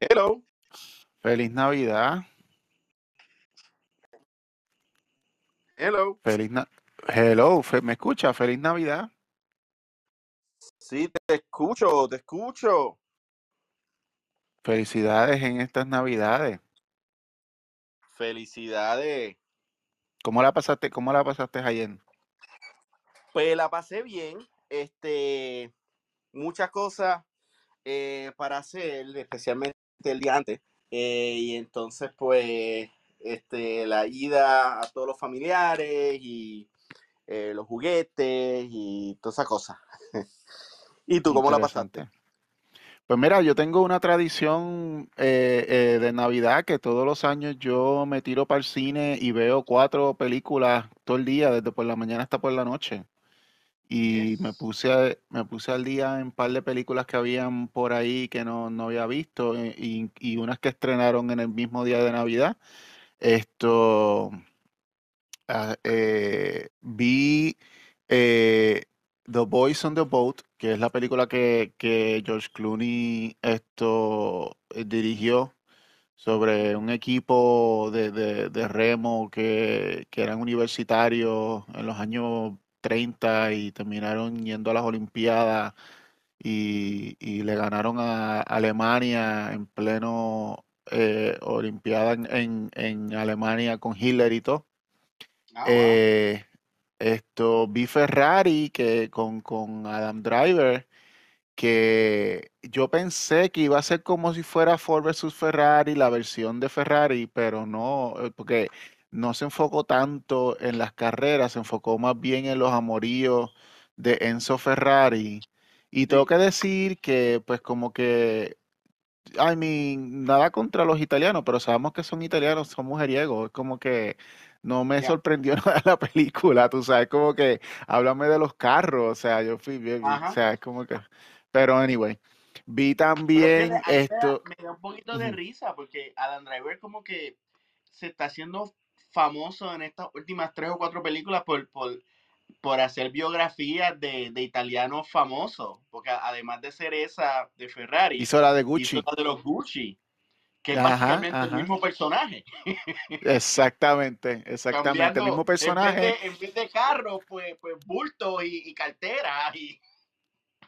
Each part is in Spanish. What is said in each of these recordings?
Hello. Feliz Navidad. Hello. Feliz Na- Hello, fe- ¿me escucha? Feliz Navidad. Sí, te escucho, te escucho. Felicidades en estas Navidades. Felicidades. ¿Cómo la pasaste? ¿Cómo la pasaste ayer? Pues la pasé bien. Este, muchas cosas eh, para hacer, especialmente el día antes. Eh, y entonces, pues, este, la ida a todos los familiares y eh, los juguetes y todas esas cosas. ¿Y tú cómo la pasaste? Pues mira, yo tengo una tradición eh, de Navidad que todos los años yo me tiro para el cine y veo cuatro películas todo el día, desde por la mañana hasta por la noche. Y me puse, me puse al día en un par de películas que habían por ahí que no, no había visto eh, y, y unas que estrenaron en el mismo día de Navidad. Esto, ah, eh, vi eh, The Boys on the Boat, que es la película que, que George Clooney esto, dirigió sobre un equipo de, de- de remo que, que eran universitarios en los años 30 y terminaron yendo a las Olimpiadas y, y le ganaron a Alemania en pleno eh, Olimpiada en, en- en Alemania con Hitler y todo. Ah, wow. Eh, esto, vi Ferrari que con, con Adam Driver, que yo pensé que iba a ser como si fuera Ford versus Ferrari, la versión de Ferrari, pero no, eh, porque no se enfocó tanto en las carreras, se enfocó más bien en los amoríos de Enzo Ferrari. Y tengo que decir que, pues, como que, I mean, nada contra los italianos, pero sabemos que son italianos, son mujeriegos. Es como que no me sorprendió nada la película, tú sabes, como que háblame de los carros, o sea, yo fui bien, o sea, es como que, pero anyway, vi también esto, me da un poquito de risa porque Adam Driver como que se está haciendo famoso en estas últimas tres o cuatro películas por, por, por hacer biografías de, de italianos famosos. Porque además de ser esa de Ferrari, hizo la de hizo Gucci, la de los Gucci, que es ajá, básicamente el ajá, mismo personaje. exactamente, exactamente, el mismo Cambiando, en vez personaje, de, en vez de carro, pues, pues bulto y, y cartera. Y...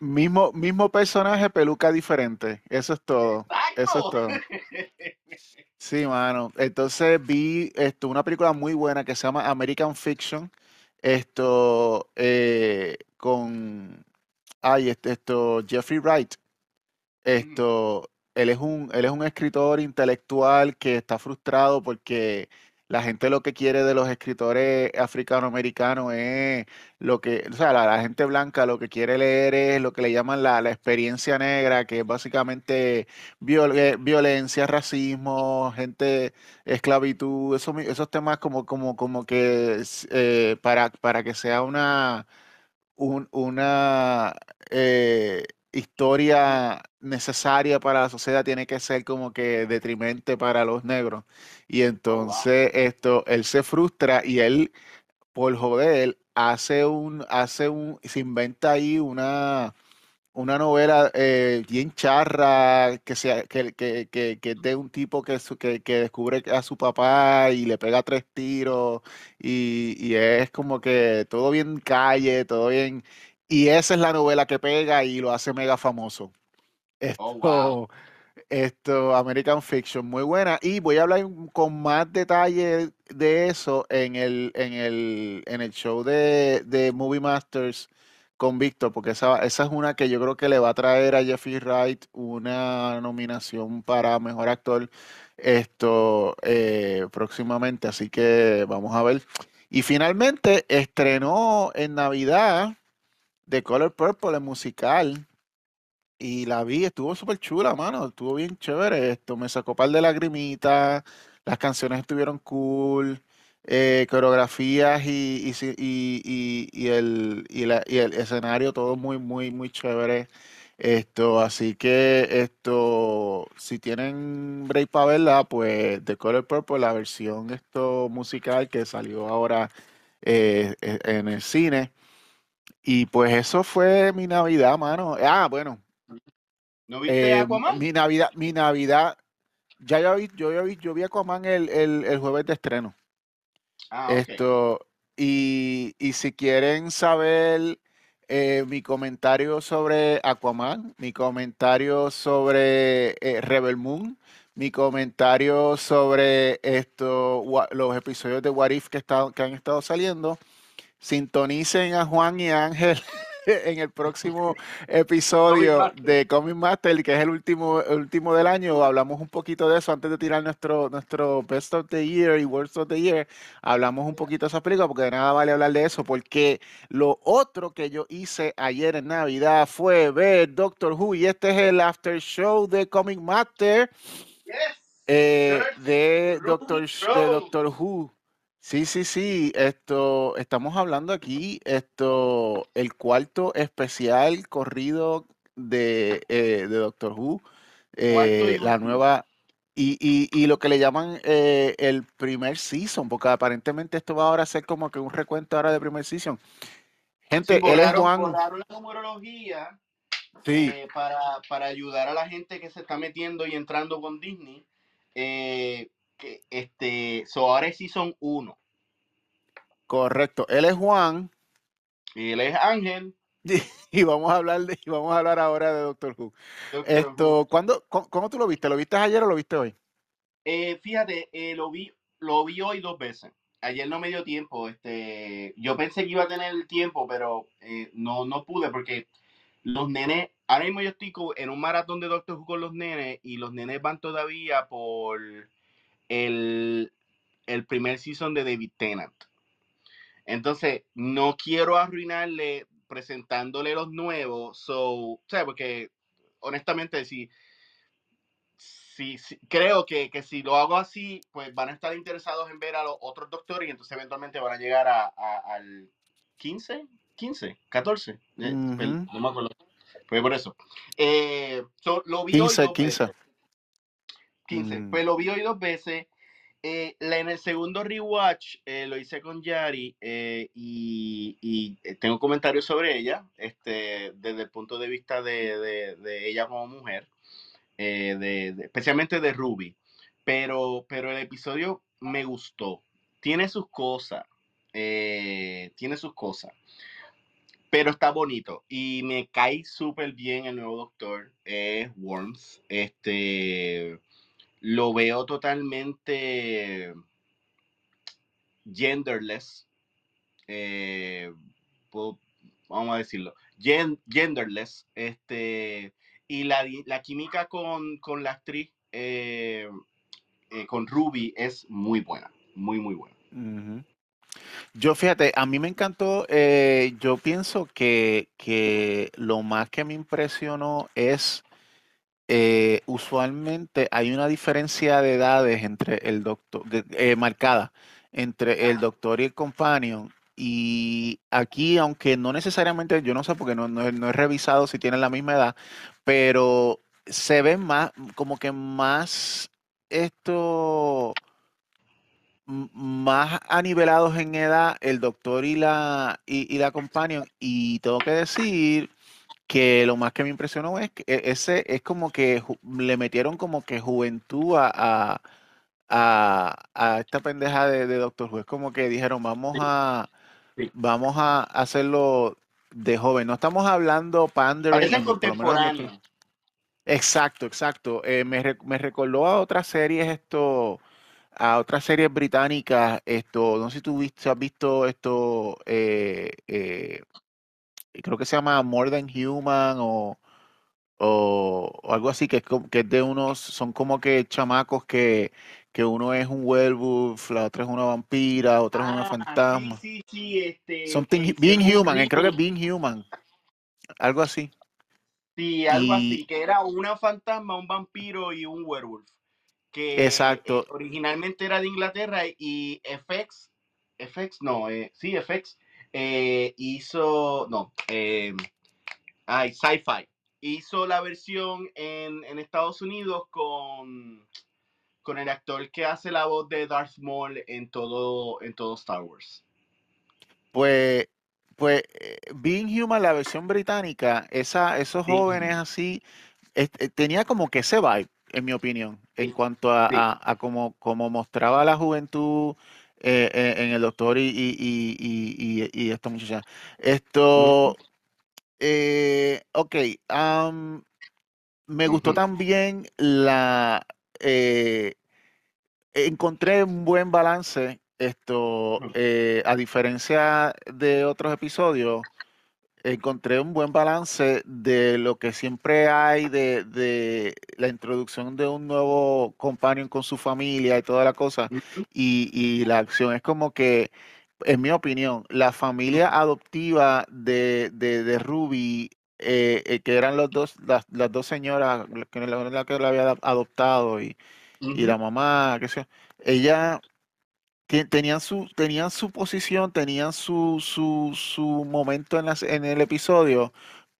mismo, mismo personaje, peluca diferente, eso es todo, eso es todo. Sí, mano. Entonces vi esto, una película muy buena que se llama American Fiction. Esto eh, con ay, este, esto, Jeffrey Wright. Esto, él es un, él es un escritor intelectual que está frustrado porque la gente lo que quiere de los escritores africanoamericanos es lo que, o sea, la, gente blanca lo que quiere leer es lo que le llaman la, la experiencia negra, que es básicamente eh, violencia, racismo, gente, esclavitud, esos, mi- esos temas como, como, como que eh, para, para que sea una un- una eh, historia necesaria para la sociedad tiene que ser como que detrimente para los negros. Y Oh, wow. entonces esto, él se frustra y él, por joder, hace un, hace un, se inventa ahí una, una novela eh, bien charra que, sea, que, que, que, que es de un tipo que, su- que, que descubre a su papá y le pega tres tiros y, y es como que todo bien calle, todo bien... Y esa es la novela que pega y lo hace mega famoso. Oh. Esto, esto, American Fiction, muy buena. Y voy a hablar con más detalle de eso en el, en el, en el show de, de Movie Masters con Víctor, porque esa, esa es una que yo creo que le va a traer a Jeffrey Wright una nominación para mejor actor esto eh, próximamente. Así que vamos a ver. Y finalmente estrenó en Navidad The Color Purple, el musical. Y la vi, estuvo súper chula, mano. Estuvo bien chévere esto. Me sacó par de lagrimitas. Las canciones estuvieron cool. eh, coreografías y, y, y- y- el, y, la- y el escenario, todo muy, muy, muy chévere. Esto, así que esto, si tienen break para verla, pues The Color Purple, la versión esto musical que salió ahora eh, eh, en el cine. Y pues eso fue mi Navidad, mano. Ah, bueno. ¿No viste Eh, Aquaman? mi Navidad, mi Navidad, ya yo vi, yo, vi, yo vi Aquaman el, el, el jueves de estreno. Ah. Esto, y, y si quieren saber eh, mi comentario sobre Aquaman, mi comentario sobre eh, Rebel Moon, mi comentario sobre esto, los episodios de What If que, está- que han estado saliendo, sintonicen a Juan y a Ángel en el próximo episodio de Comic Master, que es el último, el último del año. Hablamos un poquito de eso antes de tirar nuestro, nuestro Best of the Year y Worst of the Year. Hablamos un poquito de esa película porque de nada vale hablar de eso, porque lo otro que yo hice ayer en Navidad fue ver Doctor Who y este es el after show de Comic Master Yes. eh, de Doctor, Sh- de. Doctor Who. Sí, sí, sí. Esto, estamos hablando aquí, esto, el cuarto especial corrido de, eh, de Doctor Who, eh, la nueva, y, y, y lo que le llaman eh, el primer season, porque aparentemente esto va ahora a ser como que un recuento ahora de primer season. Gente, Sí, él es Juan. la numerología Sí, para, para ayudar a la gente que se está metiendo y entrando con Disney. Eh, que este, so ahora es Season 1. correcto. Él es Juan. Y él es Ángel. Y vamos a hablar de, y vamos a hablar ahora de Doctor Who. Doctor Who. Esto, ¿cuándo, cómo, cómo tú lo viste? ¿Lo viste ayer o lo viste hoy? Eh, fíjate, eh, lo vi, lo vi hoy dos veces. Ayer no me dio tiempo. Este, yo pensé que iba a tener el tiempo, pero eh, no, no pude porque los nenes, ahora mismo yo estoy en un maratón de Doctor Who con los nenes y los nenes van todavía por el, el primer season de David Tennant. Entonces, no quiero arruinarle presentándole los nuevos. So, ¿sabes? Porque honestamente, si, si, si- creo que, que si lo hago así, pues van a estar interesados en ver a los otros doctores y entonces eventualmente van a llegar a, a- al 15, 15, 14. eh, Ujú. pel- no me acuerdo. Pues por eso. Eh, so, lo vi hoy 15, dos 15. Veces. 15. Mm. Pues lo vi hoy dos veces. Eh, la- en el segundo rewatch eh, lo hice con Yari eh, y, y, tengo comentarios sobre ella, este, desde el punto de vista de, de- de ella como mujer, de- especialmente de Ruby. Pero, pero el episodio me gustó. Tiene sus cosas. tiene sus cosas. Pero está bonito. Y me cae súper bien el nuevo doctor. Es Worms. Este lo veo totalmente genderless. eh, vamos a decirlo. gen- genderless. Este, y la, la química con, con la actriz, eh, eh, con Ruby, es muy buena. Muy, muy buena. Yo fíjate, a mí me encantó, yo pienso que, que lo más que me impresionó es, eh, usualmente hay una diferencia de edades entre el doctor, eh, marcada entre el doctor y el companion. Y aquí, aunque no necesariamente, yo no sé porque no, no he, no he revisado si tienen la misma edad, pero se ven más, como que más esto más anivelados en edad el doctor y la y, y la companion y tengo que decir que lo más que me impresionó es que e- ese es como que le metieron como que juventud a, a, a- a esta pendeja de, de Doctor Who. Es como que dijeron, vamos Sí, a sí. vamos a hacerlo de joven. No estamos hablando pandering, menos. Exacto, exacto. Eh, me, me recordó a otras series esto, a otras series británicas, esto, no sé si tú viste, has visto esto, eh, eh, creo que se llama More Than Human o, o, o algo así, que es, que es de unos, son como que chamacos que, que uno es un werewolf, la otra es una vampira, otra es una Ah, fantasma. sí, sí, este, Something, que Being Human, eh, creo que es. Being Human, algo así. Sí, algo así, que era una fantasma, un vampiro y un werewolf. Que eh, exacto, originalmente era de Inglaterra y FX, FX, no, eh, sí, FX, eh, hizo, no, eh, ay, Sci-Fi, hizo la versión en, en Estados Unidos con, con el actor que hace la voz de Darth Maul en todo, en todo Star Wars. Pues, pues eh, Being Human, la versión británica, esa, esos jóvenes Sí, así, este, tenía como que ese vibe, en mi opinión, en Sí, cuanto a, sí. a, a cómo, cómo mostraba la juventud eh, eh, en el doctor y, y, y, y, esta muchacha. Esto, eh, ok, am, me gustó también la, eh, encontré un buen balance, esto, eh, a diferencia de otros episodios encontré un buen balance de lo que siempre hay de, de la introducción de un nuevo companion con su familia y toda la cosa y, y la acción. Es como que, en mi opinión, la familia adoptiva de, de, de Ruby, eh, eh, que eran los dos, las, las dos señoras, la que la, que la había adoptado y, y la mamá, qué sé ella tenían su, tenían su posición, tenían su, su, su momento en, las- en el episodio,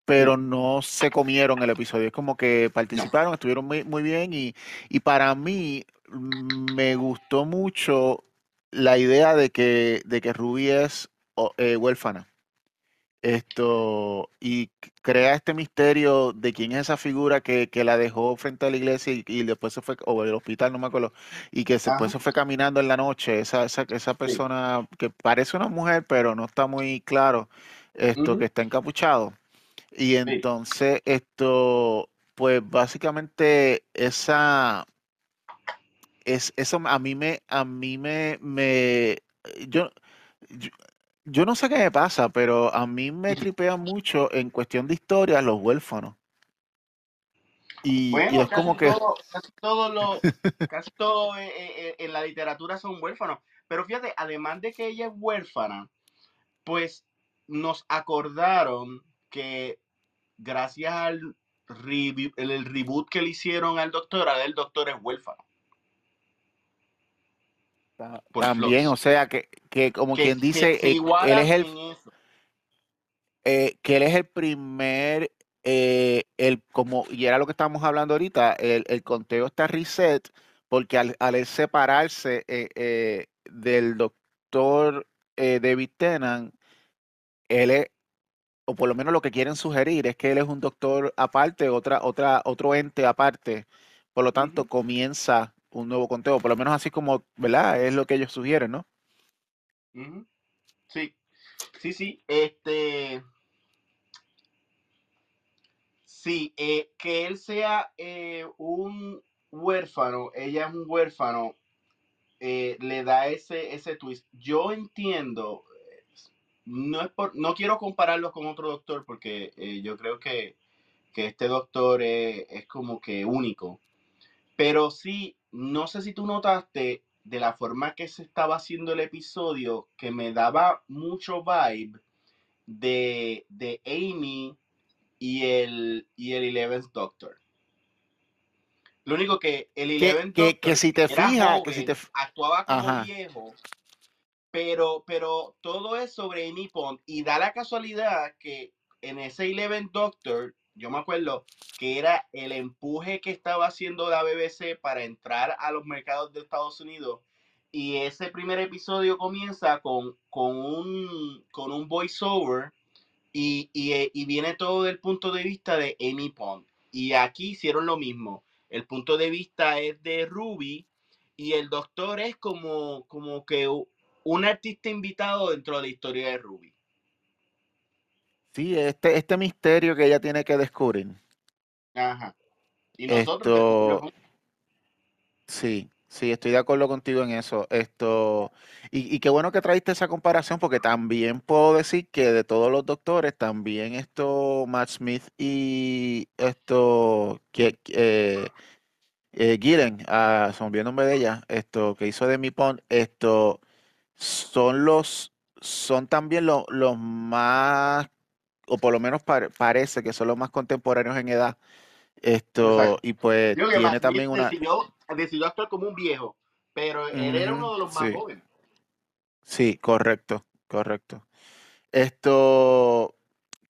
pero no se comieron el episodio. Es como que participaron, estuvieron muy, muy bien y, y para mí mm, me gustó mucho la idea de que, de que Ruby es o- eh, huérfana. Esto, y crea este misterio de quién es esa figura que, que la dejó frente a la iglesia y, y después se fue, o el hospital, no me acuerdo, y que se- después Ajá, se fue caminando en la noche, esa, esa, esa sí. persona que parece una mujer, pero no está muy claro, esto, que está encapuchado. Y sí. entonces, esto, pues básicamente esa, es, eso a mí me, a mí me, me, yo, yo, yo no sé qué me pasa, pero a mí me tripea mucho en cuestión de historia los huérfanos. Y, es como que, todo, casi todo lo, casi todo eh, eh, eh, en la literatura son huérfanos. Pero fíjate, además de que ella es huérfana, pues nos acordaron que gracias al el, el reboot que le hicieron al doctor, el doctor es huérfano ta- por también, o sea, que, que como Que, quien que dice, se eh, él es el, eh, que él es el primer, eh, el, como, y era lo que estábamos hablando ahorita, el, el conteo está reset, porque al, al él separarse del doctor David Tennant, él es, o por lo menos lo que quieren sugerir es que él es un doctor aparte, otra, otra, otro ente aparte. Por lo tanto, Ujú, comienza un nuevo conteo, por lo menos así como, ¿verdad? Es lo que ellos sugieren, ¿no? Sí, sí, sí. Este, sí, eh, que él sea eh, un huérfano, ella es un huérfano, eh, le da ese, ese twist. Yo entiendo, no, es por, no quiero compararlo con otro doctor porque yo creo que, que este doctor es como que único. Pero sí, no sé si tú notaste de la forma que se estaba haciendo el episodio que me daba mucho vibe de, de Amy y el, y el Eleventh Doctor. Lo único que el Que, Eleventh que, que Doctor si te fijas, que si te... actuaba como Ajá. viejo, pero, pero todo es sobre Amy Pond. Y da la casualidad que en ese Eleventh Doctor, yo me acuerdo que era el empuje que estaba haciendo la BBC para entrar a los mercados de Estados Unidos. Y ese primer episodio comienza con, con un, con un voiceover y, eh, y viene todo del punto de vista de Amy Pond. Y aquí hicieron lo mismo. El punto de vista es de Ruby y el doctor es como, como que un artista invitado dentro de la historia de Ruby. Sí, este, este misterio que ella tiene que descubrir. Ajá. Y nosotros. Esto, sí, sí, estoy de acuerdo contigo en eso. Esto, y, y qué bueno que traíste esa comparación, porque también puedo decir que de todos los doctores, también esto, Matt Smith y esto, que, eh, eh, Gillen, ah, se me el nombre de ella, esto, que hizo de Mi Pond, esto, son los, son también los, los más, o por lo menos pare- parece que son los más contemporáneos en edad. Esto, Exacto. y pues tiene también una. decidió, decidió actuar como un viejo, pero él era uno de los más sí, jóvenes. sí, correcto, correcto. Esto,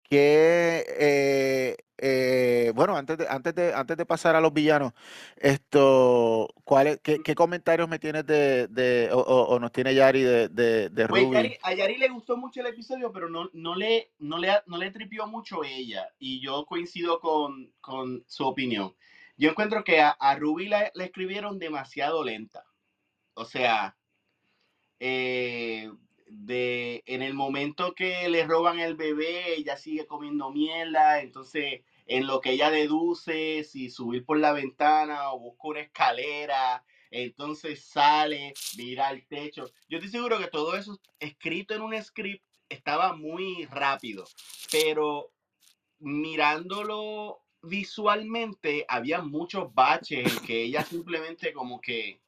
que, eh, eh, bueno, antes de, antes de, antes de pasar a los villanos, esto, ¿cuál qué, qué, comentarios me tienes de, de o, o, nos tiene Yari de, de, de pues, Ruby? a Yari le gustó mucho el episodio, pero no, no, le, no, le, no le tripió mucho ella. Y yo coincido con, con su opinión. Yo encuentro que a, a Ruby la, la, escribieron demasiado lenta. O sea, eh, de en el momento que le roban el bebé, ella sigue comiendo mierda, entonces en lo que ella deduce si subir por la ventana o busca una escalera, entonces sale, mira el techo. Yo estoy seguro que todo eso escrito en un script estaba muy rápido, pero mirándolo visualmente había muchos baches en que ella simplemente como que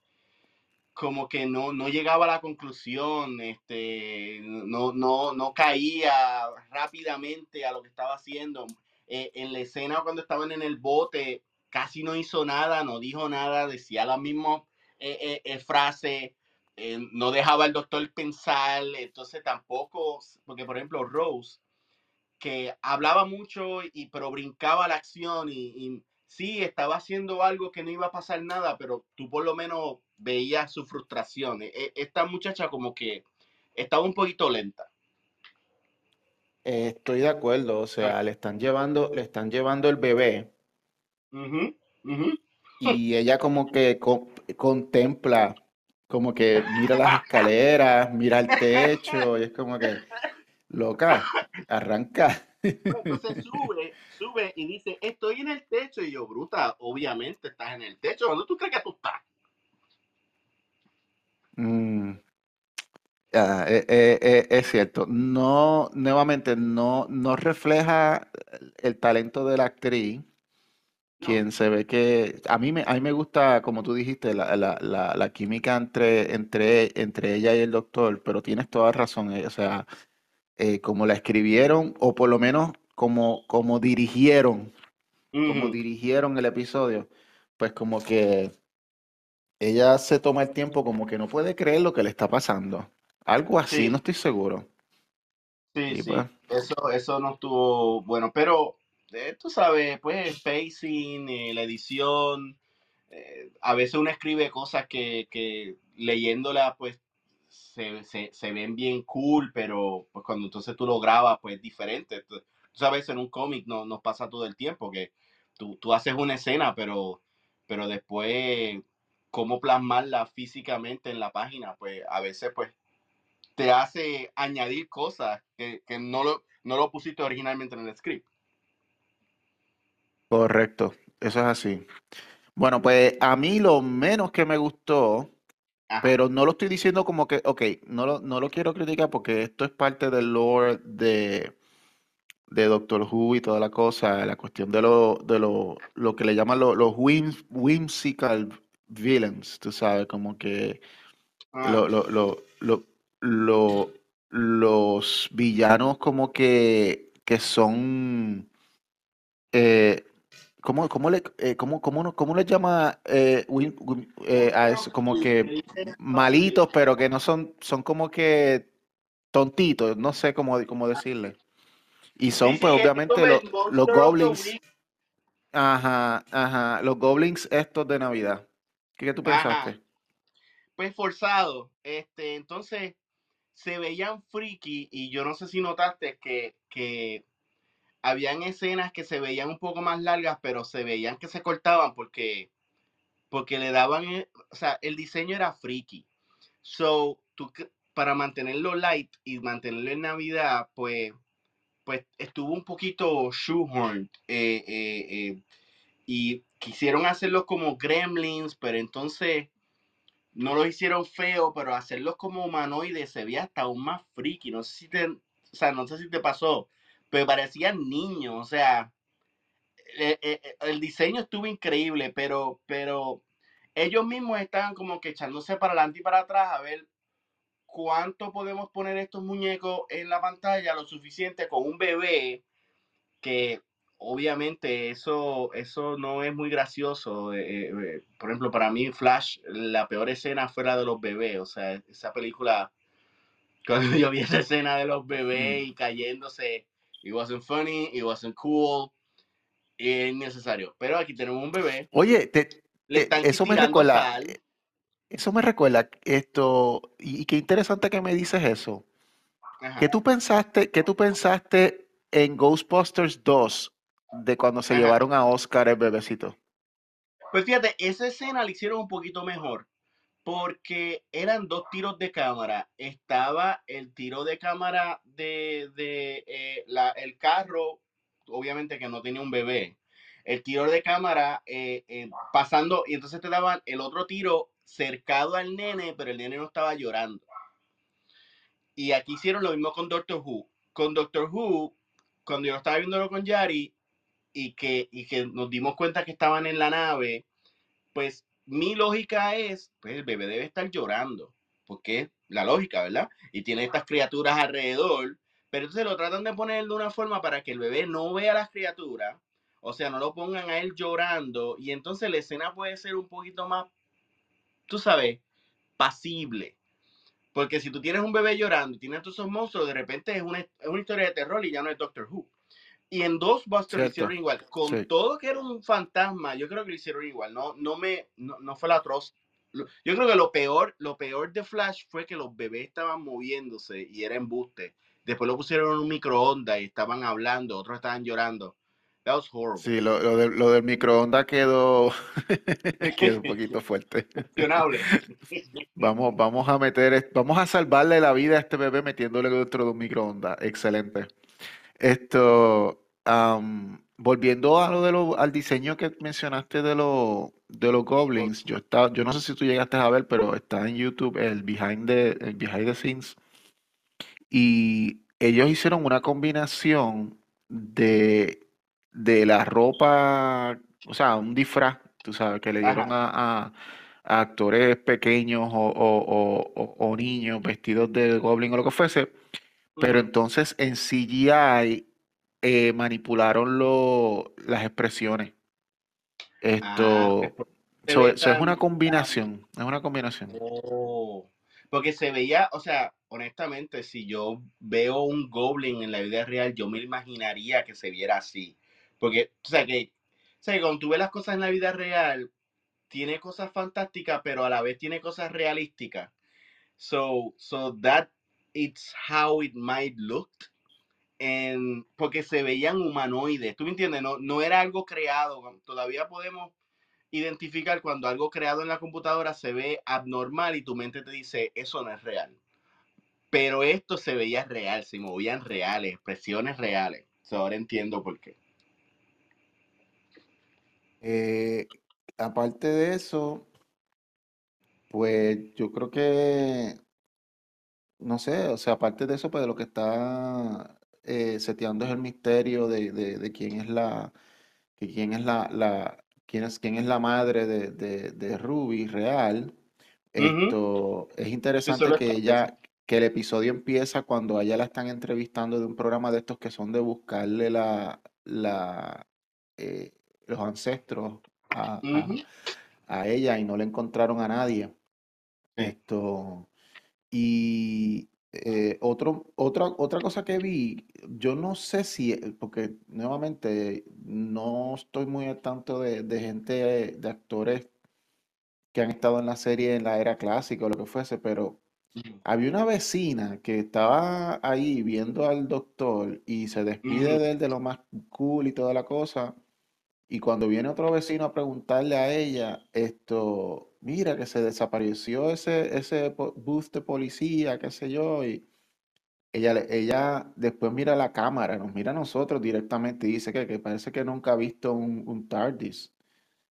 como que no, no llegaba a la conclusión, este, no, no, no caía rápidamente a lo que estaba haciendo. Eh, en la escena cuando estaban en el bote, casi no hizo nada, no dijo nada, decía la misma eh, eh, frase, no dejaba al doctor pensar, entonces tampoco, porque por ejemplo Rose, que hablaba mucho, y, pero brincaba la acción y sí, estaba haciendo algo que no iba a pasar nada, pero tú por lo menos veías su frustración. E, e, esta muchacha como que estaba un poquito lenta. estoy de acuerdo, o sea, le están llevando, le están llevando el bebé. Y ella como que contempla, como que mira las escaleras, mira el techo, y es como que, loca, arranca. Entonces sube, sube y dice, estoy en el techo. Y yo, bruta, obviamente estás en el techo. ¿Dónde tú crees que tú estás? Mm. Ah, eh, eh, eh, es cierto. No, nuevamente, no, no refleja el talento de la actriz. Quien se ve que a mí me, a mí me gusta, como tú dijiste, la, la, la, química entre, entre, entre ella y el doctor, pero tienes toda razón. O sea, como la escribieron, o por lo menos como, como dirigieron, como dirigieron el episodio, pues como que ella se toma el tiempo como que no puede creer lo que le está pasando. Algo así, no estoy seguro. Sí, sí, pues eso, eso no estuvo bueno, pero eh, tú sabes, pues spacing, eh, la edición, eh, a veces uno escribe cosas que, que leyéndola pues se, se, se, ven bien cool, pero pues cuando entonces tú lo grabas pues es diferente sabes, en un cómic no, nos pasa todo el tiempo que tú, tú haces una escena, pero, pero después cómo plasmarla físicamente en la página, pues a veces pues te hace añadir cosas que, que no, lo, no lo pusiste originalmente en el script. Correcto, eso es así. Bueno, pues a mí lo menos que me gustó, pero no lo estoy diciendo como que, ok, no lo, no lo quiero criticar porque esto es parte del lore de, de Doctor Who y toda la cosa, la cuestión de lo, de lo, lo que le llaman los whimsical villains, tú sabes, como que ah. los villanos como que, que son... Eh, ¿Cómo, cómo, le, eh, cómo, cómo, cómo le llama eh, eh, a eso? Como que malitos, pero que no son, son como que tontitos, no sé cómo, cómo decirle. Y son, pues, obviamente, los goblins. Ajá, ajá. Los goblins estos de Navidad. ¿Qué, tú pensaste? Pues forzado. Este, entonces, se veían freaky y yo no sé si notaste que, que habían escenas que se veían un poco más largas, pero se veían que se cortaban porque, porque le daban, eh, o sea, el diseño era freaky. So, tú, para mantenerlo light y mantenerlo en Navidad, pues pues estuvo un poquito shoehorned eh, eh, eh, y quisieron hacerlos como gremlins, pero entonces no los hicieron feo, pero hacerlos como humanoides se veía hasta aún más freaky. No sé si te, o sea, no sé si te pasó, pero parecían niños, o sea, el diseño estuvo increíble, pero, pero ellos mismos estaban como que echándose para adelante y para atrás a ver cuánto podemos poner estos muñecos en la pantalla lo suficiente con un bebé que obviamente eso, eso no es muy gracioso. Eh, eh, por ejemplo, para mí Flash, la peor escena fue la de los bebés. O sea, esa película, cuando yo vi esa escena de los bebés mm. y cayéndose, it wasn't funny, it wasn't cool. Es necesario. Pero aquí tenemos un bebé. Oye, te, Le están eso me recuerda, eh, eso me recuerda esto, y, y qué interesante que me dices eso. Ajá. ¿Qué tú pensaste, qué tú pensaste en Ghostbusters 2 de cuando se Ajá. llevaron a Oscar el bebecito? Pues fíjate, esa escena la hicieron un poquito mejor. Porque eran dos tiros de cámara. Estaba el tiro de cámara de, de, eh, la- el carro, obviamente que no tenía un bebé. El tiro de cámara eh, eh, pasando, y entonces te daban el otro tiro cercado al nene, pero el nene no estaba llorando. Y aquí hicieron lo mismo con Doctor Who. Con Doctor Who, cuando yo estaba viéndolo con Yari y que, y que nos dimos cuenta que estaban en la nave, pues mi lógica es, pues el bebé debe estar llorando, porque es la lógica, ¿verdad? Y tiene estas criaturas alrededor, pero entonces lo tratan de poner de una forma para que el bebé no vea las criaturas, o sea, no lo pongan a él llorando, y entonces la escena puede ser un poquito más, tú sabes, pasible. Porque si tú tienes un bebé llorando y tienes a todos esos monstruos, de repente es una, es una historia de terror y ya no es Doctor Who. Y en Ghostbusters lo hicieron igual. Con Sí. todo que era un fantasma, yo creo que lo hicieron igual. No, no me, no, no fue la atroz. Yo creo que lo peor, lo peor de Flash fue que los bebés estaban moviéndose y era embuste. Después lo pusieron en un microondas y estaban hablando, otros estaban llorando. That was horrible. Sí, lo, lo, del- lo del microondas quedó, quedó un poquito fuerte. Vamos, vamos a meter, vamos a salvarle la vida a este bebé metiéndole dentro de un microondas. Excelente. Esto, volviendo a lo de lo, al diseño que mencionaste de los de los goblins, yo estaba, yo no sé si tú llegaste a ver, pero está en YouTube el behind the, el behind the scenes. Y ellos hicieron una combinación de, de la ropa, o sea, un disfraz, tú sabes, que le dieron a, a- a actores pequeños o, o- o- niños vestidos de goblin o lo que fuese, pero entonces en CGI eh, manipularon lo- las expresiones. Esto, Ah, so- ve so es una combinación, es una combinación. Oh, porque se veía, o sea, honestamente, si yo veo un goblin en la vida real, yo me imaginaría que se viera así. Porque, o sea, que, o sea, que cuando tú ves las cosas en la vida real, tiene cosas fantásticas, pero a la vez tiene cosas realísticas. So, so that it's how it might look. Porque se veían humanoides, ¿tú me entiendes? No, no era algo creado. Todavía podemos identificar cuando algo creado en la computadora se ve abnormal y tu mente te dice, eso no es real. Pero esto se veía real, se movían reales, expresiones reales. Ahora entiendo por qué. Eh, aparte de eso, pues yo creo que, no sé, o sea, aparte de eso, pues lo que está eh, seteando es el misterio de, de- de quién es la, que quién es la, la, quién es, quién es la madre de, de, de Ruby real. Esto es interesante que ella, que el episodio empieza cuando a ella la están entrevistando de un programa de estos que son de buscarle la, la, eh, los ancestros a, a- a ella y no le encontraron a nadie. Esto, y eh, otro, otra, otra cosa que vi, yo no sé si, eh, porque nuevamente no estoy muy al tanto de, de gente, de actores que han estado en la serie en la era clásica o lo que fuese, pero había una vecina que estaba ahí viendo al doctor y se despide de él de lo más cool y toda la cosa. Y cuando viene otro vecino a preguntarle a ella, esto, mira que se desapareció ese, ese bus de policía, qué sé yo, y ella, ella después mira la cámara, nos mira a nosotros directamente y dice que, que parece que nunca ha visto un, un TARDIS.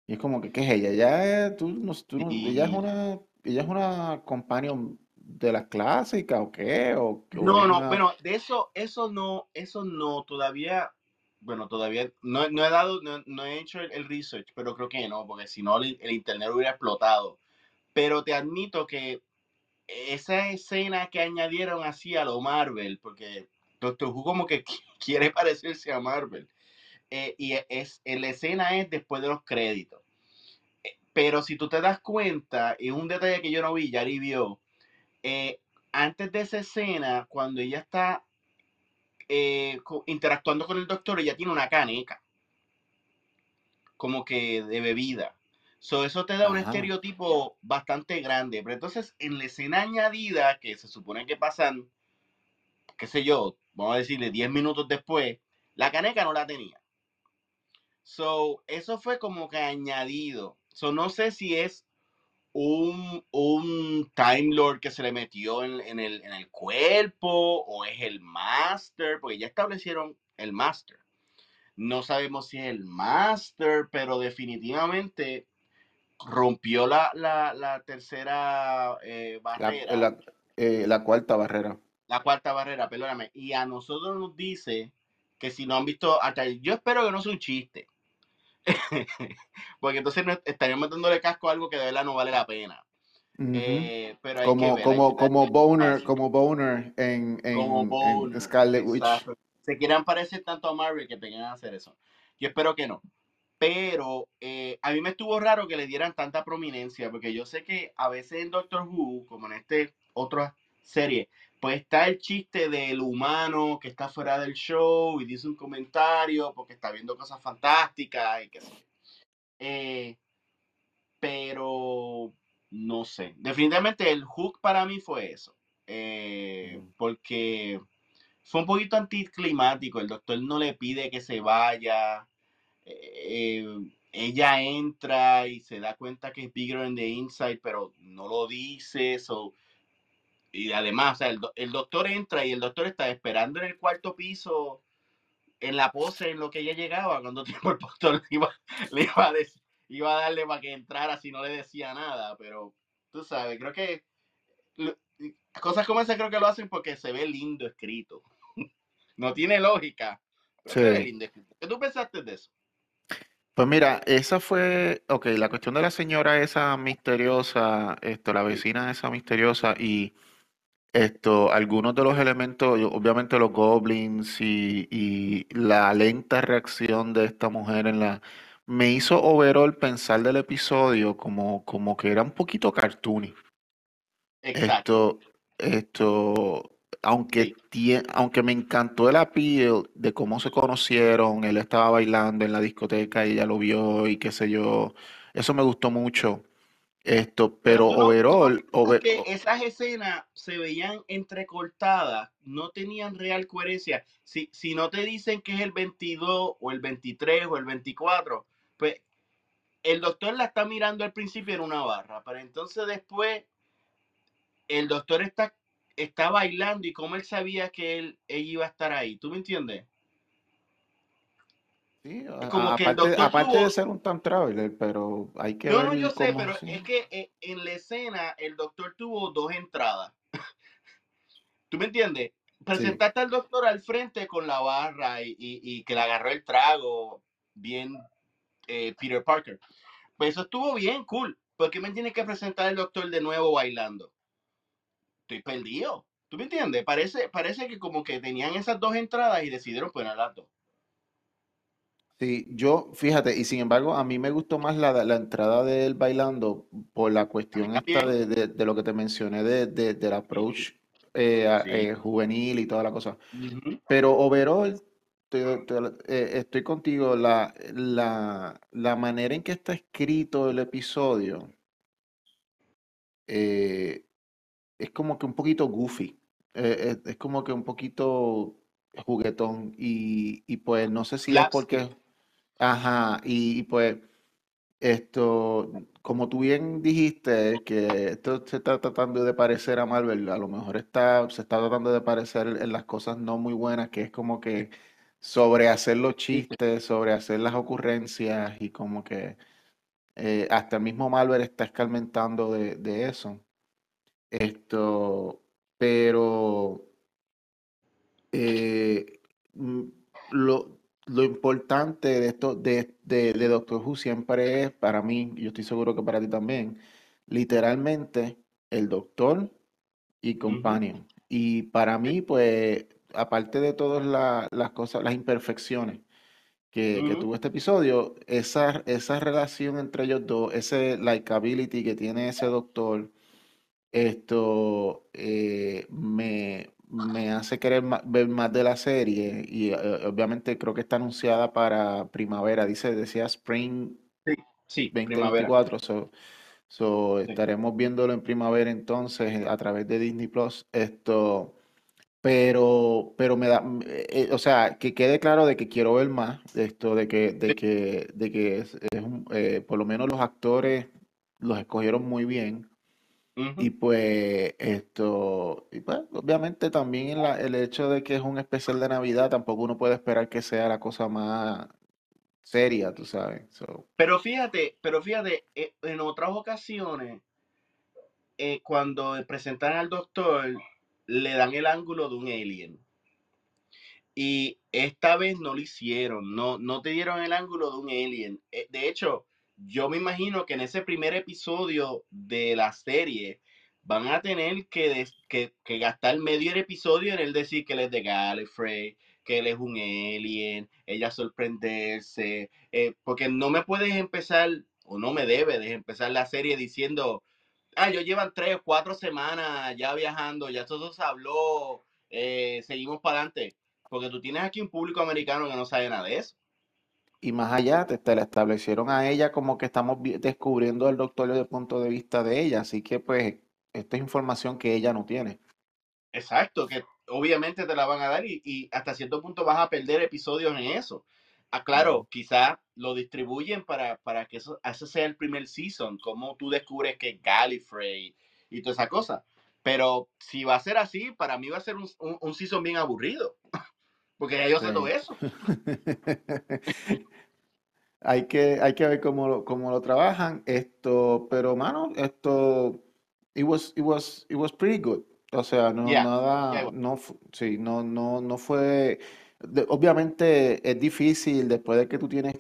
Y es como que, ¿qué es ella? Ella es, tú, no- tú no- ella es una, ella es una companion de las clásicas o qué, o, No, no, una- bueno, de eso, eso no, eso no, todavía, bueno, todavía no, no he dado, no, no he hecho el, el research, pero creo que no, porque si no el, el internet hubiera explotado. Pero te admito que esa escena que añadieron así a lo Marvel, porque Doctor Who como que qui- quiere parecerse a Marvel, eh, y es, en la escena es después de los créditos. Eh, Pero si tú te das cuenta, y un detalle que yo no vi, Yari vio, eh, antes de esa escena, cuando ella está eh, interactuando con el doctor, ella tiene una caneca. como que de bebida. So, eso te da un Ajá. estereotipo bastante grande. Pero entonces, en la escena añadida, que se supone que pasan, qué sé yo, vamos a decirle 10 minutos después, la caneca no la tenía. So, eso fue como que añadido. So, no sé si es un, un Time Lord que se le metió en, en el, en el cuerpo o es el Master, porque ya establecieron el Master. No sabemos si es el Master, pero definitivamente rompió la, la, la tercera eh, La, barrera, la, eh, la cuarta barrera. la cuarta barrera, perdóname. Y a nosotros nos dice que si no han visto, hasta yo espero que no sea un chiste. Porque entonces estaríamos dándole casco a algo que de verdad no vale la pena. Eh, pero hay que Como, hay como, que como Boner, como Boner en, Como en, Scarlet Witch. exacto. Se quieran parecer tanto a Marvel que tengan que hacer eso. Yo espero que no. Pero eh, a mí me estuvo raro que le dieran tanta prominencia, porque yo sé que a veces en Doctor Who, como en este otra serie, pues está el chiste del humano que está fuera del show y dice un comentario porque está viendo cosas fantásticas y qué sé. Eh, pero no sé. Definitivamente el hook para mí fue eso. Eh, porque fue un poquito anticlimático. El doctor no le pide que se vaya. Eh, ella entra y se da cuenta que es bigger in the inside, pero no lo dice. So, y además, o sea, el, do- el doctor entra y el doctor está esperando en el cuarto piso, en la pose en lo que ella llegaba, cuando tiempo el doctor le iba, le iba a decir- iba a darle para que entrara si no le decía nada, pero tú sabes, creo que lo- cosas como esas creo que lo hacen porque se ve lindo escrito. No tiene lógica, pero se ve Sí. lindo escrito. ¿Qué tú pensaste de eso? Pues mira, esa fue, ok, la cuestión de la señora esa misteriosa, esto, la vecina esa misteriosa y esto, algunos de los elementos, yo- obviamente los goblins y, y la lenta reacción de esta mujer en la, me hizo overall pensar del episodio como, como que era un poquito cartoony. Exacto. Esto, esto, aunque, Sí. tie- aunque me encantó el appeal de cómo se conocieron, él estaba bailando en la discoteca y ella lo vio y qué sé yo, eso me gustó mucho. Esto, Pero pero tú no, tú no overall, piensas over- que esas escenas se veían entrecortadas, no tenían real coherencia. Si, si no te dicen que es el 22 o el 23 o el 24, pues el doctor la está mirando al principio en una barra, pero entonces después el doctor está, está bailando y cómo él sabía que él, ella iba a estar ahí. ¿Tú me entiendes? Sí, Es a- como a- que el aparte, de ser un time traveler, pero hay que No, no, yo ver sé, pero es que eh, en la escena el doctor tuvo dos entradas. ¿Tú me entiendes? Sí, Presentaste al doctor al frente con la barra y, y- y que le agarró el trago bien eh, Peter Parker. Pues eso estuvo bien, cool. ¿Por qué me tienes que presentar al doctor de nuevo bailando? Estoy perdido. ¿Tú me entiendes? Parece, parece que como que tenían esas dos entradas y decidieron poner las dos. Sí, yo, fíjate, y sin embargo, a mí me gustó más la, la entrada de él bailando por la cuestión esta de, de- de lo que te mencioné de, de- del approach eh, sí. eh, juvenil y toda la cosa. Pero overall, eh, estoy contigo, la, la, la manera en que está escrito el episodio es como que un poquito goofy, es, es como que un poquito juguetón y, y pues no sé si es porque. Ajá, y, pues esto, como tú bien dijiste, que esto se está tratando de parecer a Marvel, a lo mejor está, se está tratando de parecer en las cosas no muy buenas, que es como que sobre hacer los chistes, sobre hacer las ocurrencias y como que eh, hasta el mismo Marvel está escarmentando de, de eso. Esto, pero eh, mm, lo, lo importante de esto de, de, de Doctor Who siempre es, para mí, y yo estoy seguro que para ti también, literalmente el doctor y companion. Y para mí, pues, aparte de todas la- las cosas, las imperfecciones que, tuvo este episodio, esa, esa relación entre ellos dos, ese likability que tiene ese doctor, esto eh, me, me hace querer ver más de la serie y eh, obviamente creo que está anunciada para primavera, dice, decía Spring sí, 2024, so, estaremos viéndolo en primavera entonces a través de Disney Plus. Esto, pero, pero me da, eh, o sea, que quede claro de que quiero ver más de esto, de que, de que, de que es, eh, por lo menos los actores los escogieron muy bien. Y pues esto, y pues obviamente también el hecho de que es un especial de Navidad, tampoco uno puede esperar que sea la cosa más seria, tú sabes. Pero fíjate, pero fíjate, eh, en otras ocasiones, eh, cuando presentan al doctor, le dan el ángulo de un alien. Y esta vez no lo hicieron, no, no te dieron el ángulo de un alien. Eh, de hecho, yo me imagino que en ese primer episodio de la serie van a tener que, que, gastar medio episodio en el decir que él es de Gallifrey, que él es un alien, ella sorprenderse, eh, porque no me puedes empezar, o no me debes empezar la serie diciendo, ah, yo llevan tres cuatro semanas ya viajando, ya todo se habló, eh, seguimos para adelante, porque tú tienes aquí un público americano que no sabe nada de eso. Y más allá, te, te la establecieron a ella como que estamos descubriendo el doctor desde el punto de vista de ella. Así que, pues, esta es información que ella no tiene. Exacto, que obviamente te la van a dar y, hasta cierto punto vas a perder episodios en eso. Ah, claro, quizá lo distribuyen para, para que eso, ese sea el primer season, como tú descubres que es Gallifrey y toda esa cosa. Pero si va a ser así, para mí va a ser un, un, season bien aburrido, porque ya yo todo eso. hay que, hay que ver cómo lo, cómo lo trabajan. Esto, pero mano, esto it was, it was, it was pretty good. O sea, no, nada, no, sí, no, no, no fue, obviamente es difícil después de que tú tienes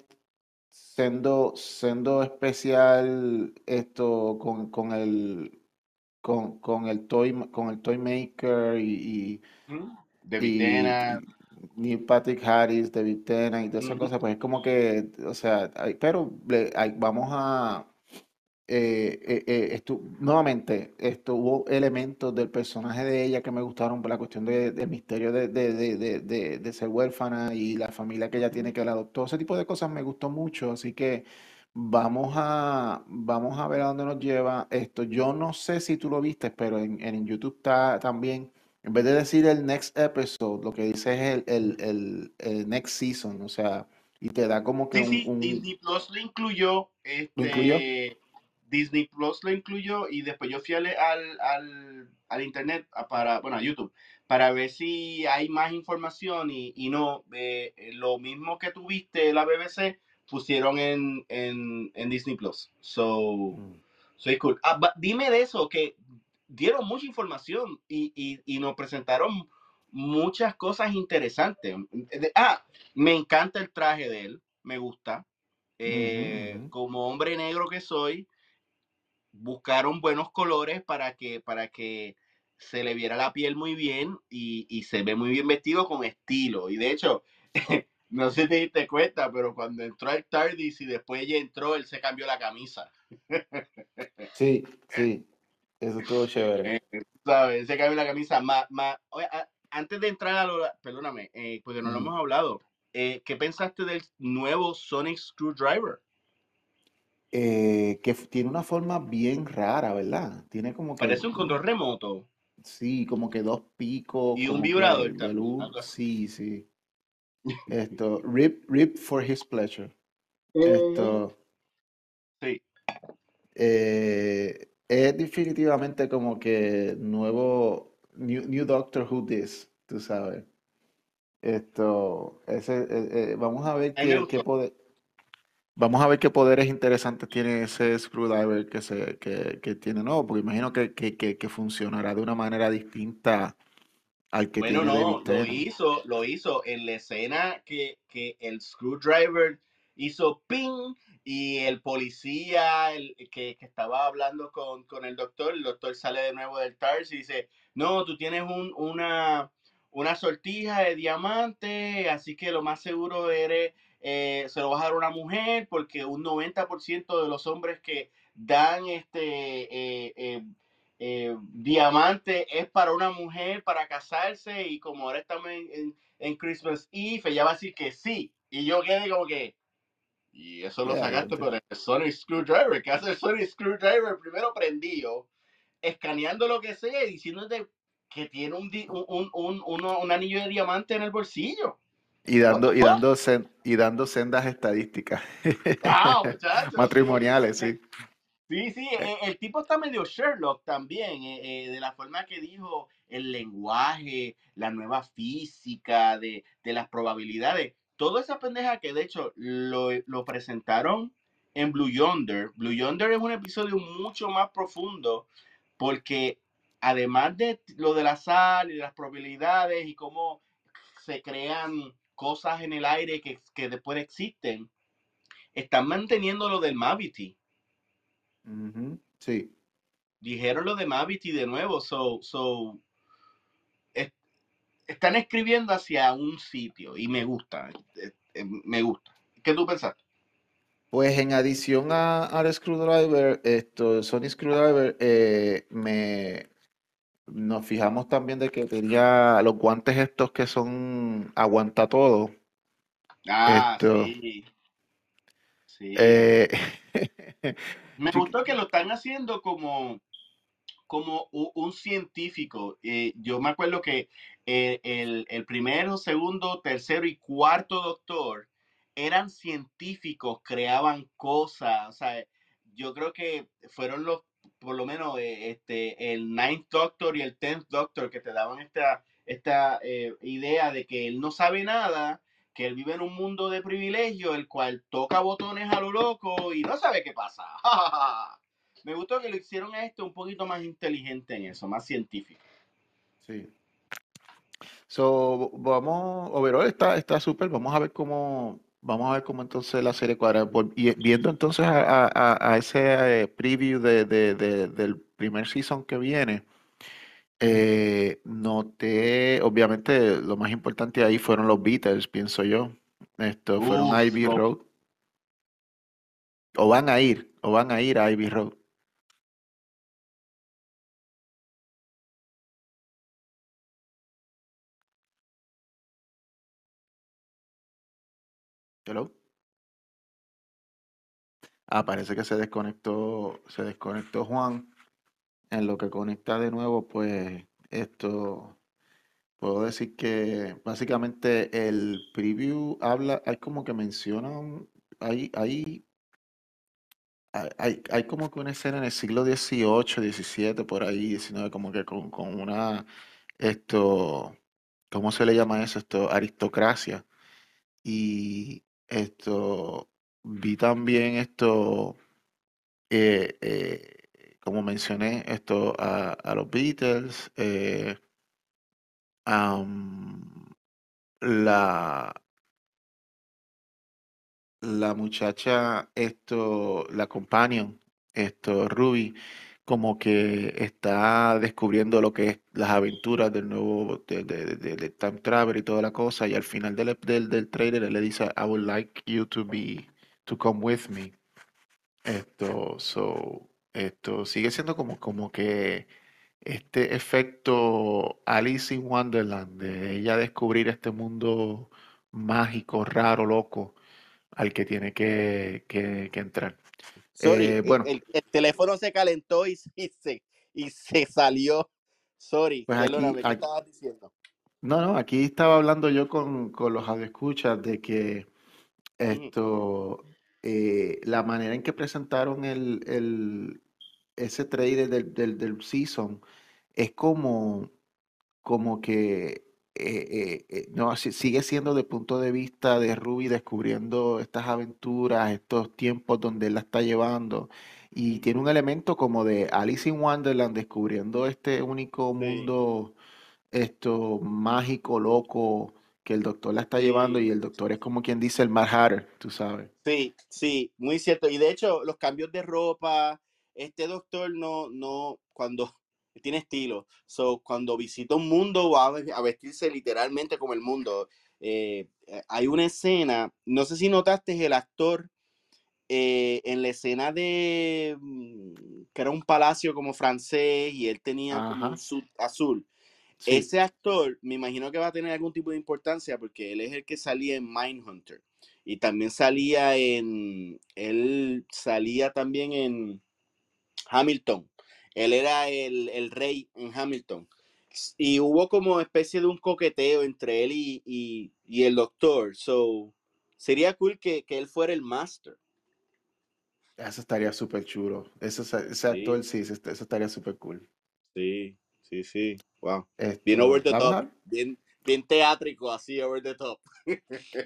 siendo, siendo especial esto con, con el, con, con el toy, con el toy maker y, de Neil Patrick Harris, David Tennant y todas esas cosas, pues es como que, o sea, pero vamos a, eh, eh, eh nuevamente, estuvo elementos del personaje de ella que me gustaron por la cuestión de, del misterio de, de, ser huérfana y la familia que ella tiene que la adoptó. Ese tipo de cosas me gustó mucho, así que vamos a, vamos a ver a dónde nos lleva esto. Yo no sé si tú lo viste, pero en, en YouTube está también, en vez de decir el next episode, lo que dice es el, el, el, next season, o sea, y te da como que un, Disney Plus lo incluyó. Este, ¿Lo incluyó? Disney Plus lo incluyó y después yo fui al, al, internet para, bueno, a YouTube, para ver si hay más información y, y no, eh, lo mismo que tuviste la BBC pusieron en, en, en Disney Plus. So, mm. so cool. Ah, dime de eso, que dieron mucha información y, y, y, nos presentaron muchas cosas interesantes. Ah, me encanta el traje de él, me gusta. Eh, como hombre negro que soy, buscaron buenos colores para que, para que se le viera la piel muy bien y, se ve muy bien vestido con estilo. Y de hecho, no sé si te diste cuenta, pero cuando entró el TARDIS y después ella entró, él se cambió la camisa. Sí, sí, eso estuvo chévere. Eh, ¿Sabes? Se cambió la camisa. Más, antes de entrar a lo, perdóname, eh, porque no lo hemos hablado, eh, ¿qué pensaste del nuevo Sonic Screwdriver? Eh, que tiene una forma bien rara, ¿verdad? Tiene como que... Parece un control remoto. Sí, como que dos picos. Y un vibrador Sí, sí. Esto, rip, rip for his pleasure. Esto. Sí. Eh, es definitivamente como que nuevo, New, Doctor Who this, tú sabes. Esto, ese, eh, vamos a ver qué, qué poder. Vamos a ver qué poderes interesantes tiene ese screwdriver que, se, que, que tiene nuevo, porque imagino que, que, que, funcionará de una manera distinta al que bueno, no, lo hizo, lo hizo en la escena que, que el screwdriver hizo ping y el policía el, que, que, estaba hablando con, con, el doctor, el doctor sale de nuevo del TARS y dice, no, tú tienes un, una, una sortija de diamante, así que lo más seguro eres eh, se lo va a dar a una mujer porque un 90% de los hombres que dan este, eh, eh, diamante es para una mujer para casarse y como ahora estamos en, en, Christmas Eve, ella va a decir que sí. Y yo quedé como que, y eso lo sacaste por el Sony Screwdriver, que hace el Sony Screwdriver primero prendido, escaneando lo que sea y diciéndote que tiene un, un, un, un, anillo de diamante en el bolsillo. Y dando, y dando, y dando sendas estadísticas. Ah, Matrimoniales, sí. Sí, sí, eh. el, tipo está medio Sherlock también, eh, eh, de la forma que dijo el lenguaje, la nueva física, de, las probabilidades. Toda esa pendeja que de hecho lo, lo, presentaron en Blue Yonder. Blue Yonder es un episodio mucho más profundo porque además de lo de la sal y las probabilidades y cómo se crean cosas en el aire que, que después existen, están manteniendo lo del Mavity Sí. Dijeron lo de Mavity de nuevo, so, so están escribiendo hacia un sitio y me gusta, eh, eh, me gusta. ¿Qué tú pensaste? Pues en adición a, al Screwdriver, esto, Sony Screwdriver, eh, me, nos fijamos también de que tenía los guantes estos que son aguanta todo. Ah, sí. Sí. Me gustó que lo están haciendo como, como un, científico. Eh, yo me acuerdo que eh, el, el, primero, segundo, tercero y cuarto doctor eran científicos, creaban cosas. O sea, yo creo que fueron los, por lo menos, eh, este, el Ninth Doctor y el Tenth Doctor que te daban esta, esta idea de que él no sabe nada, que él vive en un mundo de privilegio, el cual toca botones a lo loco y no sabe qué pasa. Me gustó que lo hicieron a este un poquito más inteligente en eso, más científico. Sí. So, vamos, overall está está súper, vamos a ver cómo vamos a ver cómo entonces la serie cuadra. Y viendo entonces a, ese eh, preview de, del primer season que viene, eh, noté, obviamente, lo más importante ahí fueron los Beatles, pienso yo. Esto fueron Ivy Road. O van a ir, o van a ir a Ivy Road. Hello. Ah, parece que se desconectó, se desconectó Juan. En lo que conecta de nuevo, pues esto puedo decir que básicamente el preview habla, hay como que mencionan, hay, hay, hay, hay como que una escena en el siglo XVIII, XVII, por ahí, XIX, como que con, con una, esto, ¿cómo se le llama eso? Esto, aristocracia. Y esto, vi también esto, eh, eh, como mencioné, esto a, los Beatles, eh, la, la muchacha, esto, la companion, esto, Ruby, como que está descubriendo lo que es las aventuras del nuevo de, de, Time Travel y toda la cosa, y al final del, del, del trailer le dice, I would like you to be, to come with me. Esto, so, esto sigue siendo como, como que este efecto Alice in Wonderland, de ella descubrir este mundo mágico, raro, loco, al que tiene que, entrar. Eh, bueno. El, teléfono se calentó y, se, y se salió. Sorry, pues ¿qué estabas diciendo? No, no, aquí estaba hablando yo con, con los escuchas de que esto, eh, la manera en que presentaron el, ese trailer del, del, season es como, como que eh, eh, no, sigue siendo de punto de vista de Ruby descubriendo estas aventuras, estos tiempos donde él la está llevando. Y tiene un elemento como de Alice in Wonderland descubriendo este único mundo esto mágico, loco, que el doctor la está llevando y el doctor es como quien dice el Mad Hatter, tú sabes. Sí, sí, muy cierto. Y de hecho, los cambios de ropa, este doctor no, no, cuando tiene estilo, so, cuando visita un mundo va a vestirse literalmente como el mundo. Eh, eh, hay una escena, no sé si notaste el actor eh, en la escena de, mm, que era un palacio como francés y él tenía como un suit azul. Sí. Ese actor me imagino que va a tener algún tipo de importancia porque él es el que salía en Mindhunter y también salía en, él salía también en Hamilton. Él era el, el rey en Hamilton. Y hubo como especie de un coqueteo entre él y, y- y el doctor. So, sería cool que, que él fuera el master. Eso estaría súper chulo. Ese, ese actor, Sí, eso estaría súper cool. sí, sí, sí. Wow. Bien Esto, over the top. Bien, bien teátrico, así over the top.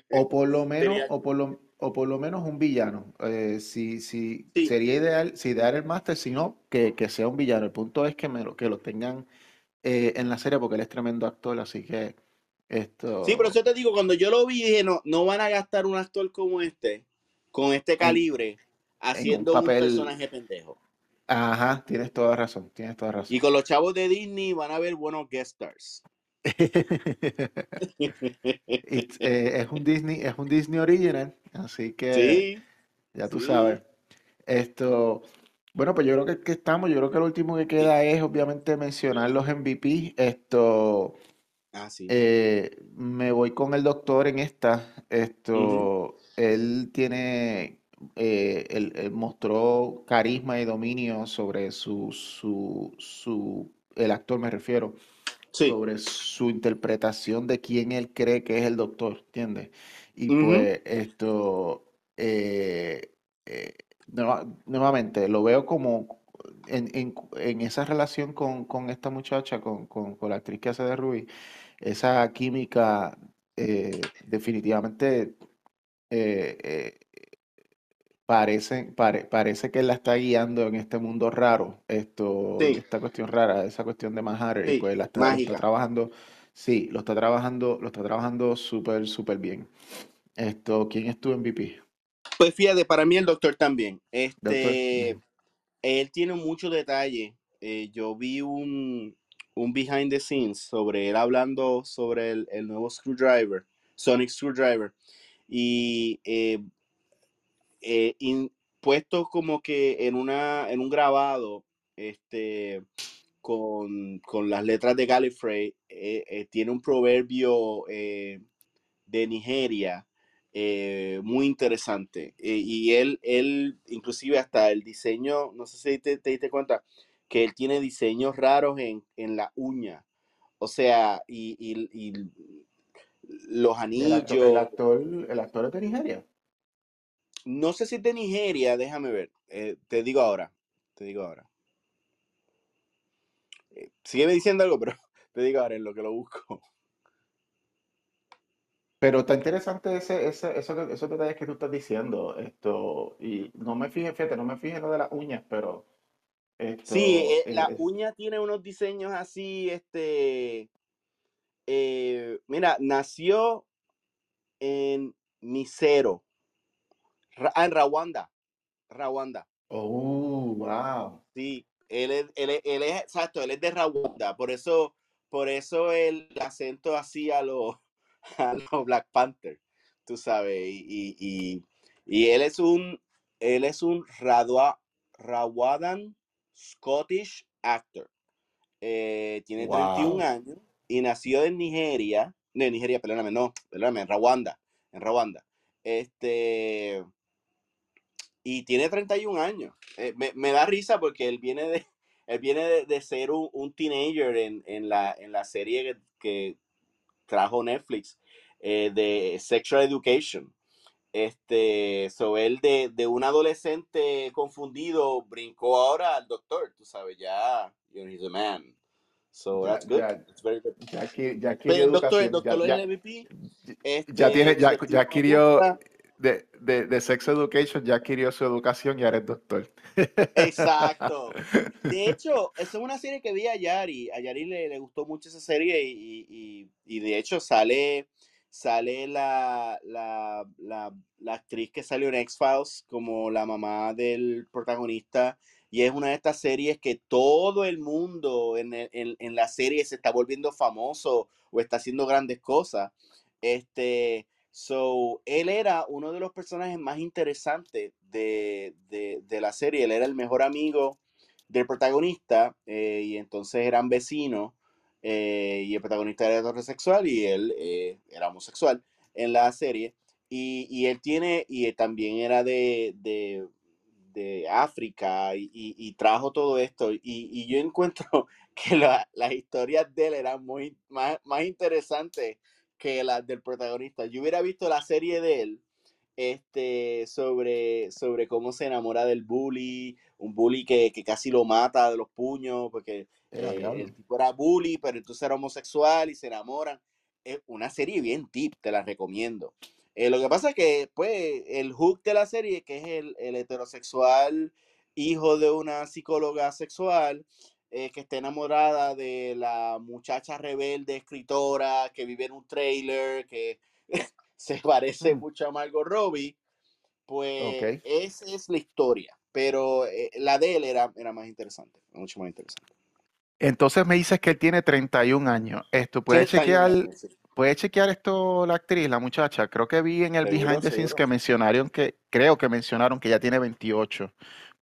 o por lo menos, o por lo, o por lo menos un villano. Eh, si, si Sí, sería ideal, si ideal el máster, si no, que, que sea un villano. El punto es que me lo, que lo tengan eh, en la serie porque él es tremendo actor, así que sí, pero esto eso te digo, cuando yo lo vi, dije, no, no van a gastar un actor como este, con este en, calibre, en un haciendo un papel. personaje pendejo. Ajá, tienes toda razón, tienes toda Y razón. con los chavos de Disney van a ver buenos guest stars. It's, eh, es un Disney, es un Disney original, así que Sí, ya tú sabes. Esto, bueno, pues yo creo que, que estamos, yo creo que lo último que queda es obviamente mencionar los MVP. Esto, Ah, sí. eh, me voy con el doctor en esta. Esto, él tiene, eh, él, él mostró carisma y dominio sobre su, su, su, el actor me refiero, Sí. sobre su interpretación de quién él cree que es el doctor, ¿entiendes? Y pues esto, eh, eh, nueva- nuevamente, lo veo como en, en- en esa relación con, con esta muchacha, con, con- con la actriz que hace de Ruby, esa química eh, definitivamente eh, eh, parece, pare- parece que él la está guiando en este mundo raro, esto, Sí, esta cuestión rara, esa cuestión de y sí, pues la está, lo está trabajando, sí, lo está trabajando, lo está trabajando súper, súper bien. Esto, ¿quién es tu MVP? Pues fíjate, para mí el doctor también. Este, él tiene mucho detalle. Eh, yo vi un, un behind the scenes sobre él hablando sobre el, el nuevo screwdriver, Sonic Screwdriver, y eh, eh, in- como que en una, en un grabado, este, con, con las letras de Gallifrey, eh, eh, tiene un proverbio eh, de Nigeria muy interesante. Y él, él, inclusive hasta el diseño, no sé si te, te diste cuenta, que él tiene diseños raros en, en la uña. O sea, y, y- y los El actor, el anillos. actor, el actor es de Nigeria. No sé si es de Nigeria, déjame ver. Eh, te digo ahora. Te digo ahora. Eh, sígueme diciendo algo, pero te digo ahora en lo que lo busco. Pero está interesante ese, ese, eso que- esos detalles que tú estás diciendo. Esto, y no me fijé, fíjate, no me fijé en lo de las uñas, pero Sí, eh, eh, la eh, uña tiene unos diseños así, este, eh, mira, nació en Misero, en Rawanda, Rawanda. oh, wow. Sí, él es, él es, él es- exacto, él es de Rawanda, por eso, por eso el acento así a los a los Black Panther, tú sabes, y, y, y, y él es un, él es un Radwa, Rawadan Scottish actor. Eh, tiene 31 Wow. años y nació en Nigeria, no, en Nigeria, perdóname, no, perdóname, en Rawanda, en Rawanda. Este, y tiene 31 años. Eh, me, me da risa porque él viene de, él viene de, de ser un, un teenager en, en, la, en la serie que, que trajo Netflix eh, de Sexual Education. Este, so él de, de un adolescente confundido brincó ahora al doctor, tú sabes, ya, you know, he's a man. So that's good. ya, That's very good. ya, ya adquirió doctor. Ya, doctor es ya, ya tiene, Este, ya, ya adquirió de, de, de Sex Education, ya adquirió su educación y ahora es doctor. Exacto. De hecho, esa es una serie que vi a Yari. A Yari le, le gustó mucho esa serie y, y- y de hecho sale, sale la, la, la, la actriz que salió en X-Files como la mamá del protagonista. Y es una de estas series que todo el mundo en, el- en, en la serie se está volviendo famoso o está haciendo grandes cosas. Este, so, él era uno de los personajes más interesantes de, de, de la serie. Él era el mejor amigo del protagonista eh, y entonces eran vecinos eh, y el protagonista era heterosexual y él eh, era homosexual en la serie y, y él tiene y él también era de, de, de África y, y, y, trajo todo esto y, yo encuentro que la, las historias de él eran muy más, más interesantes que las del protagonista. Yo hubiera visto la serie de él este, sobre, sobre cómo se enamora del bully, un bully que, que casi lo mata de los puños, porque eh, el tipo era bully, pero entonces era homosexual y se enamoran. Es una serie bien tip, te la recomiendo. Eh, lo que pasa es que, pues, el hook de la serie, que es el, el heterosexual hijo de una psicóloga sexual, eh, que está enamorada de la muchacha rebelde, escritora, que vive en un trailer, que se parece Mm. mucho a Margot Robbie, pues esa es la historia. Pero eh, la de él era, era más interesante, mucho más interesante. Entonces me dices que él tiene 31 años. Esto, ¿puede 31 chequear, años, sí. puede chequear esto la actriz, la muchacha? Creo que vi en el Seguro, behind the scenes seguro. que mencionaron que, creo que mencionaron que ya tiene 28.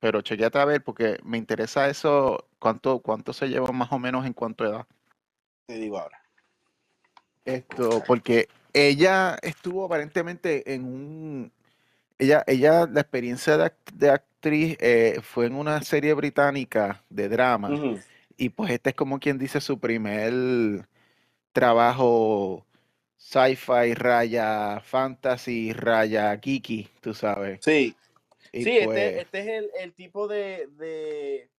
Pero chequeate a ver porque me interesa eso, cuánto, cuánto se lleva más o menos en cuánto edad. Te digo ahora. Esto, porque ella estuvo aparentemente en un, ella, ella, la experiencia de, act- de actriz eh, fue en una serie británica de drama. Y pues este es como quien dice su primer trabajo sci-fi, raya fantasy, raya geeky, tú sabes. Sí, Y sí, pues, este, este es el, el tipo de, de,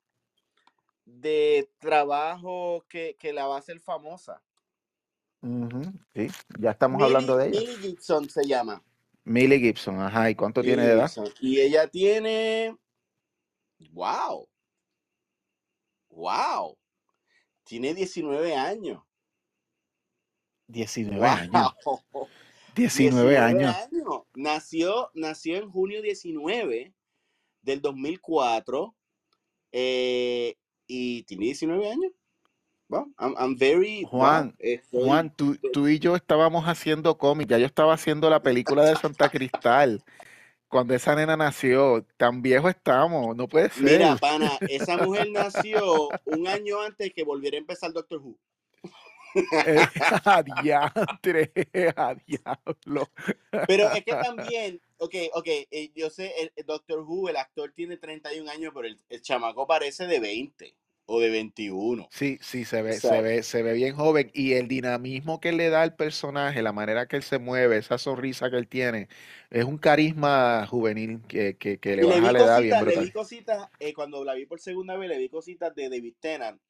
de trabajo que, que la va a hacer famosa. sí, ya estamos hablando de ella. Millie Gibson se llama. Millie Gibson, ajá, ¿y cuánto tiene de edad? Gibson. Y ella tiene. ¡Wow! ¡Wow! Tiene 19 años. 19 años. ¡Wow! 19 años. años. Nació, nació en junio 19 del 2004 eh, y tiene 19 años. Wow, I'm, I'm very. wow, Juan, estoy- Juan, tú, tú y yo estábamos haciendo cómics, ya yo estaba haciendo la película de Santa Cristal cuando esa nena nació. Tan viejo estamos, no puede ser. Mira, pana, esa mujer nació un año antes que volviera a empezar Doctor Who. Eh, adiantre, a diablo. Pero es que también, ok, ok, eh, yo sé, el, el Doctor Who, el actor tiene 31 años, pero el, el chamaco parece de 20 o de 21. Sí, sí, se ve, se ve, se ve bien joven. Y el dinamismo que le da al personaje, la manera que él se mueve, esa sonrisa que él tiene, es un carisma juvenil que, que, que le le baja la edad bien cositas, le vi brutal. cositas, eh, cuando la vi por segunda vez, le vi cositas de David Tennant,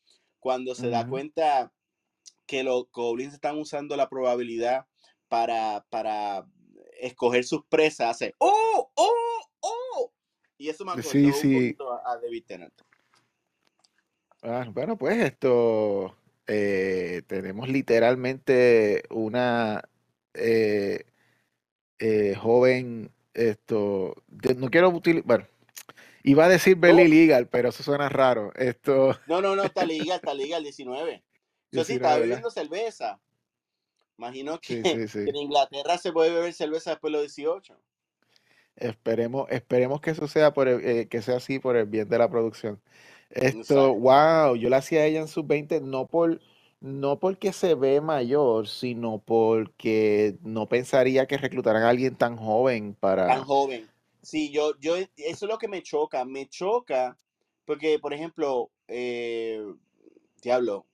cuando se da cuenta que los goblins están usando la probabilidad para, para escoger sus presas, hace ¡Oh! ¡Oh! ¡Oh! Y eso me acordó Sí, un sí. poquito a, a David Tennant. Ah, bueno, pues esto, eh, tenemos literalmente una eh, eh, joven, esto, no quiero utilizar, bueno, iba a decir Belly Oh, Legal, pero eso suena raro. Esto, no, no, no, está legal, está legal, 19. Yo sí 19, estaba bebiendo cerveza. Imagino Sí, que, sí, que sí. en Inglaterra se puede beber cerveza después de los 18. Esperemos, esperemos que eso sea por el- eh, que sea así por el bien de la producción. Esto, wow, yo la hacía a ella en sus 20, no por, no porque se ve mayor, sino porque no pensaría que reclutaran a alguien tan joven Tan para. joven. Sí, yo, yo, eso es lo que me choca. Me choca porque, por ejemplo, eh, diablo,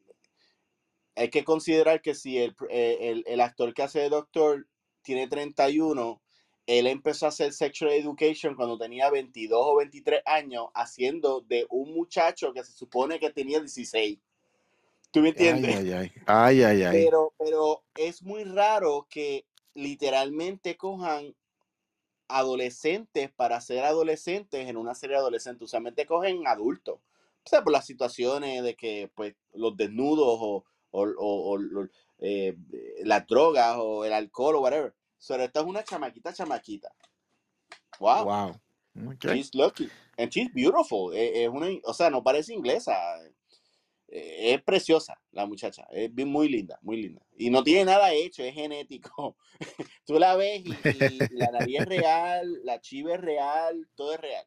hay que considerar que si el, eh, el, el actor que hace de doctor tiene 31, él empezó a hacer sexual education cuando tenía 22 o 23 años, haciendo de un muchacho que se supone que tenía 16. ¿Tú me entiendes? ay, ay, ay, ay, ay. Pero, pero es muy raro que literalmente cojan adolescentes para ser adolescentes en una serie adolescente. Usualmente cogen adultos. O sea, por las situaciones de que pues los desnudos o, o, o- o lo- eh, las drogas o el alcohol o whatever. Pero esta es una chamaquita, chamaquita. Wow. Wow. Ok. She's lucky. And she's beautiful. Eh, Es una, o sea, no parece inglesa. Eh, Es preciosa la muchacha. Es muy linda, muy linda. Y no tiene nada hecho, es genético. Tú la ves y, y la nariz es real, la chiva es real, todo es real.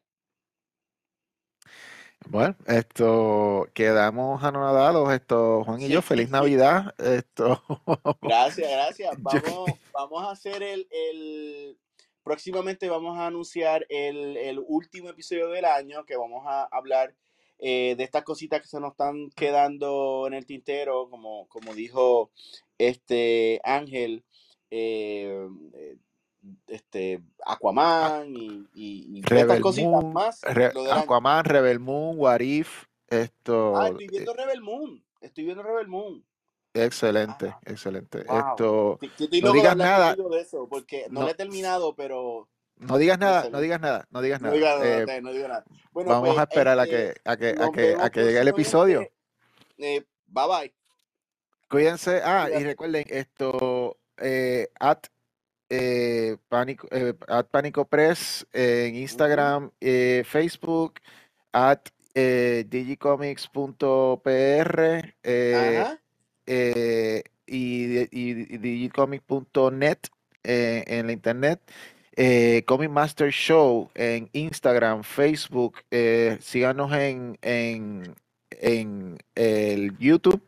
Bueno, esto quedamos anonadados, esto, Juan y yo, feliz Navidad. Esto. Gracias, gracias. Vamos, vamos a hacer el, el próximamente vamos a anunciar el, el, último episodio del año que vamos a hablar eh, de estas cositas que se nos están quedando en el tintero, como, como dijo este Ángel. Eh, eh este Aquaman y, y, y estas cositas más. Aquaman, Rebel Moon, What If, esto. Ah, estoy viendo Rebel Moon. Estoy viendo Rebel Moon. Excelente, ah, excelente. Esto. no digas nada. De eso porque no, lo he terminado, pero. No digas nada, no digas nada, no digas nada. No digas nada, Bueno, vamos pues, a esperar a que, a que, a que, a que llegue el episodio. Eh, bye bye. Cuídense. Ah, y recuerden esto. Eh, at eh, Pánico, eh, at Pánico Press en Instagram, eh, Facebook, at digicomics.pr y, y, digicomics.net en la internet. Comic Master Show en Instagram, Facebook, síganos en, en, en el YouTube.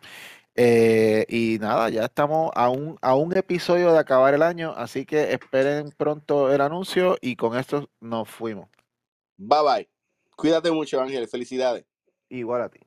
Eh, y nada, ya estamos a un, a un episodio de acabar el año, así que esperen pronto el anuncio y con esto nos fuimos. Bye bye. Cuídate mucho, Ángel. Felicidades. Igual a ti.